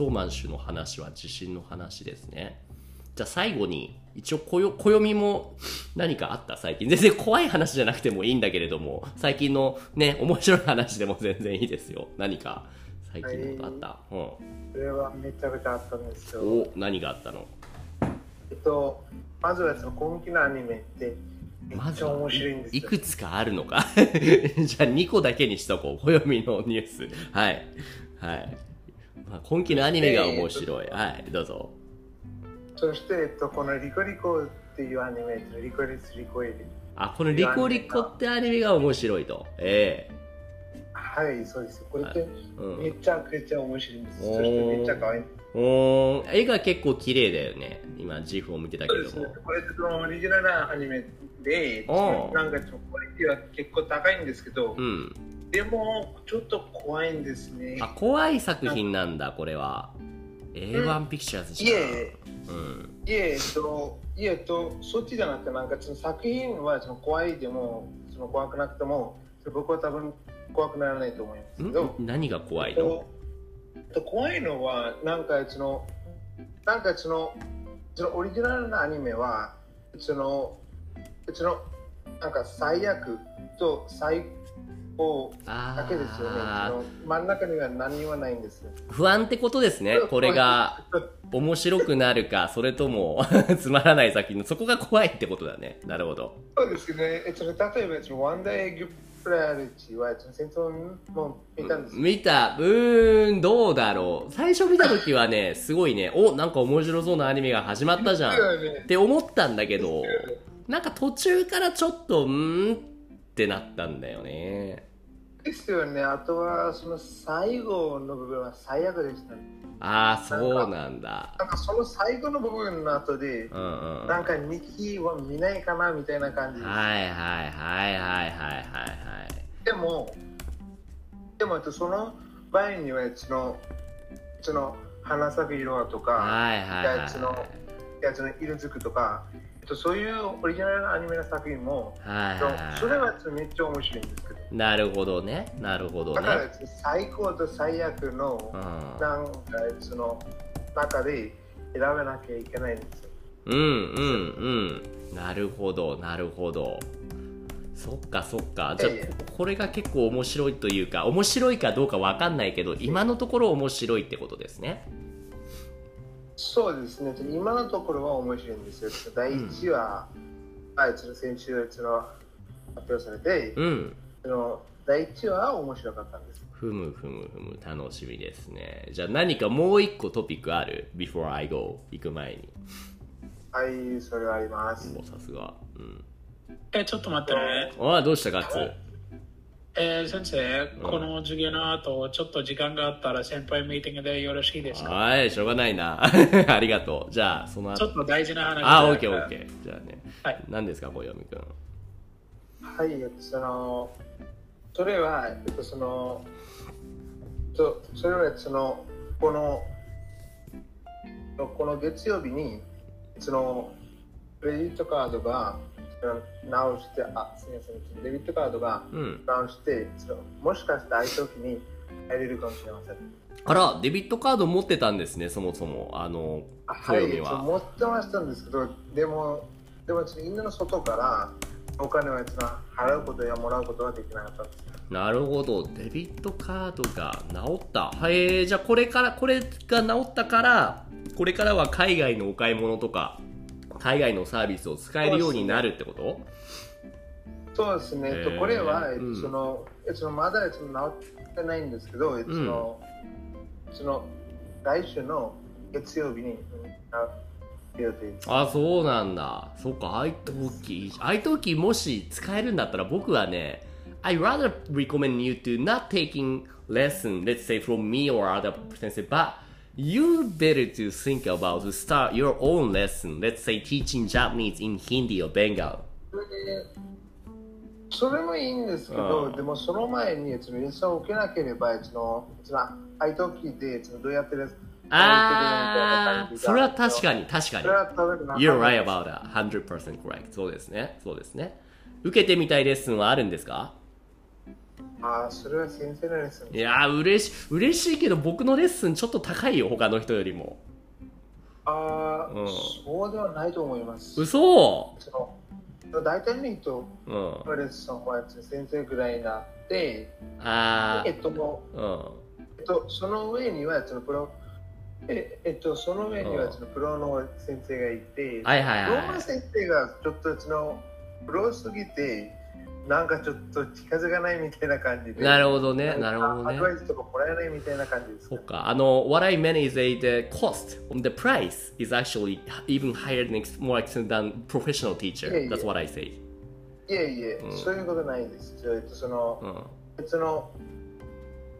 ソーマン氏の話は地震の話ですね。じゃあ最後に、一応暦も何かあった最近。全然怖い話じゃなくてもいいんだけれども、最近のね、面白い話でも全然いいですよ。何か最近のことあった、はい、うん。それはめちゃくちゃあったんですよ。お、何があったの？えっと、まずはその今期のアニメって、まずいいくつかあるのか？じゃあ2個だけにしとこう。暦のニュース。はい。はい。まあ、今期のアニメが面白い。はい、どうぞ。そして、えっと、このリコリコっていうアニメ、リコリスリコイリ。あ、このリコリコってアニメが面白いと。ええー、はい、そうです。これってめちゃくちゃ面白いんです。そしてめっちゃ可愛い。お絵が結構綺麗だよね。今、ジフを見てたけども。これってオリジナルなアニメで、なんかちょっとクオリティは結構高いんですけど、うん、でもちょっと怖いんですね。あ、怖い作品なんだ、これは。A1 ピクチャーズじゃん。いえ、うん、いえ、えっと、いえと、そっちじゃなくて、なんかその作品はその怖いでも、その怖くなくても、僕は多分怖くならないと思いますけど。何が怖いの、えっと、怖いのは、なんかその、なんかその、そのオリジナルなアニメは、その、その、なんか最悪と最高だけですよね。真ん中には何はないんです不安ってことですね。これが面白くなるか、それとも つまらない先の、そこが怖いってことだね。なるほど。そうですね。例えば、ワンダーエッグプライオリティは戦争も見たんです見た。うーん、どうだろう。最初見た時はね、すごいね、お、なんか面白そうなアニメが始まったじゃん。って思ったんだけど、なんか途中からちょっと、んってなったんだよね。ですよね。あとは、その最後の部分は最悪でしたね。ああ、そうなんだ。なんかその最後の部分の後で、うんうん、なんか2期は見ないかなみたいな感じはいはいはいはいはいはいはい。でも、でもその場合には、その、その花咲く色とか、はいはいはい、やつの色づくとか、そういうオリジナルのアニメの作品も、はいそれはめっちゃ面白いんですけど。なるほどね。なるほどね。だから最高と最悪の、うん、なんかその中で選べなきゃいけないんですよ。うんうんうん。なるほど、なるほど。そっかそっか。じゃあ、これが結構面白いというか、面白いかどうかわかんないけど、今のところ面白いってことですね。そうですね。今のところは面白いんですよ。第1話、うん、あいつの先週の発表されて、うん、その第1話は面白かったんです。ふむふむふむ楽しみですね。じゃあ何かもう一個トピックある ?Before I go 行く前に。はい、それはあります。もうさすが。うん。え、ちょっと待ってね。ああ、どうしたガッツ？えー、先生、うん、この授業の後、ちょっと時間があったら先輩ミーティングでよろしいですか？はい、しょうがないな。ありがとう。じゃあ、その後。ちょっと大事な話あ、オッケーオッケー。じゃあね。はい。何ですか、小読くん。はい、その、それは、えっと、その、そそれはその、この、この月曜日に、その、クレジットカードが、直して、あ、すみません、デビットカードが直して、うん、もしかしてああいう時に入れるかもしれません。あら、デビットカード持ってたんですね、そもそも。あの、はい、持ってましたんですけど、でも、でも、犬の外からお金を払うことやもらうことはできなかったんです。なるほど。デビットカードが治った。はい、じゃあこれから、これが治ったから、これからは海外のお買い物とか、海外のサービスを使えるようになるってこと？そうですね、えー、これは、えっと、その、まだその治ってないんですけど、えっと、その、うん、その来週の月曜日に、あそうなんだ。そっか iTalki iTalki もし使えるんだったら僕はね I rather recommend you to not taking lesson let's say from me or other sensei but you better to think about to start your own lesson. Let's say teaching Japanese in Hindi or Bengal. それもいいんですけど、でもその前にその演奏を受けなければ、そのその相手を聞いてそのどうやってるああ、それは確かに、確かに。You're right about that. 100% correct. そうですね。そうですね。受けてみたいレッスンはあるんですかああ、それは先生のレッスン。いやー、嬉し、嬉しいけど僕のレッスンちょっと高いよ、他の人よりも。ああ、うんそうではないと思います。嘘その大体の人うん。のレッスンは先生ぐらいになって、あえっと、もー、うん。うえっと、その上にはそのプロ、ええっと、その上にうんはそのプロの先生がいて、はいはいプロはの先生がちょっとそのプロすぎて、なんかちょっと近づかないみたいな感じい。で。なるほどね、なるほどねアド。バイスとかもらえないみたいな感じですそっか。あの、what I meant is that the cost, the price is actually even higher than more expensive than professional teacher. いやいや That's what I say. いえいえ、うんそういうことないです。えっと、その、うん。別の、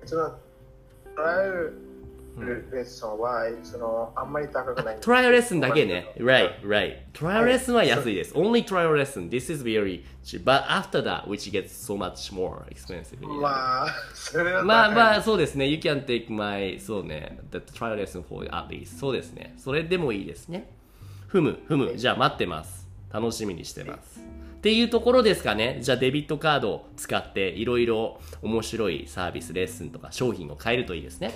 別の、トライアルレッスンは、その、あんまり高くない。トライアルレッスンだけね。Right, right. トライアルレッスンは安いです。Only trial lesson. This is very cheap. But after that, which gets so much more expensive. まあ、それはまあまあ、そうですね。You can take my, そうね。The trial lesson for at least. そうですね。それでもいいですね。ふむ、ふむ。じゃあ待ってます。楽しみにしてます。っていうところですかね。じゃあデビットカードを使っていろいろ面白いサービス、レッスンとか商品を買えるといいですね。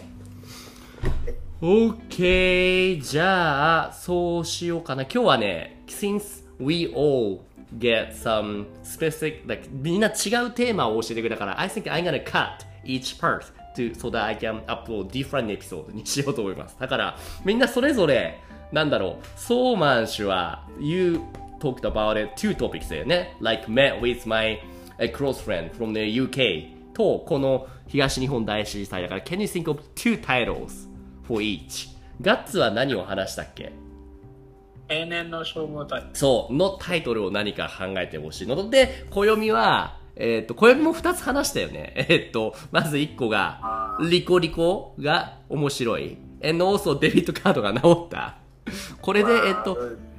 OK! じゃあ、そうしようかな。今日はね、since we all get some specific, like, みんな違うテーマを教えてくれたから、I think I'm gonna cut each part to, so that I can upload different episode にしようと思います。だから、みんなそれぞれ、なんだろう、ソーマン氏は、you talked about it two topics だよね。like met with my a close friend from the UK と、この東日本大震災だから、can you think of two titles for each? ガッツは何を話したっけ？永年の消防隊。そう、のタイトルを何か考えてほしいので、暦は、えっ、と、暦も2つ話したよね。えっ、と、まず1個が、リコリコが面白い。and also デビットカードが治った。これで、えっ、と、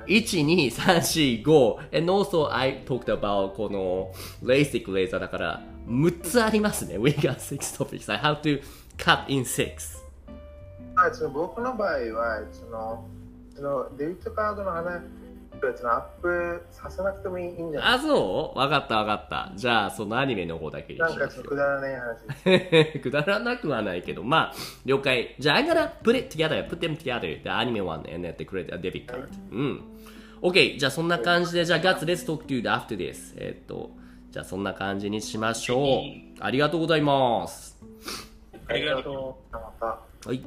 1、2、3、4、5。and also I talked about この LASIK レーザーだから、6つありますね。We got 6 topics. I have to cut in 6. まあ、その僕の場合は、その、そのデビットカードの話、そのアップさせなくてもいいんじゃない？あ、そう？わかったわかった。じゃあ、そのアニメの方だけにしなんかますよそのくだらない話。くだらなくはないけど、まあ、了解。じゃあ、I'm gonna put it together, put them together, the anime one and then the credit, a debit card. うん。OK、じゃあそんな感じで、じゃあ、ガッツ、let's talk to you after this. えっと、じゃあそんな感じにしましょう。ありがとうございます。ありがとう。また。はい。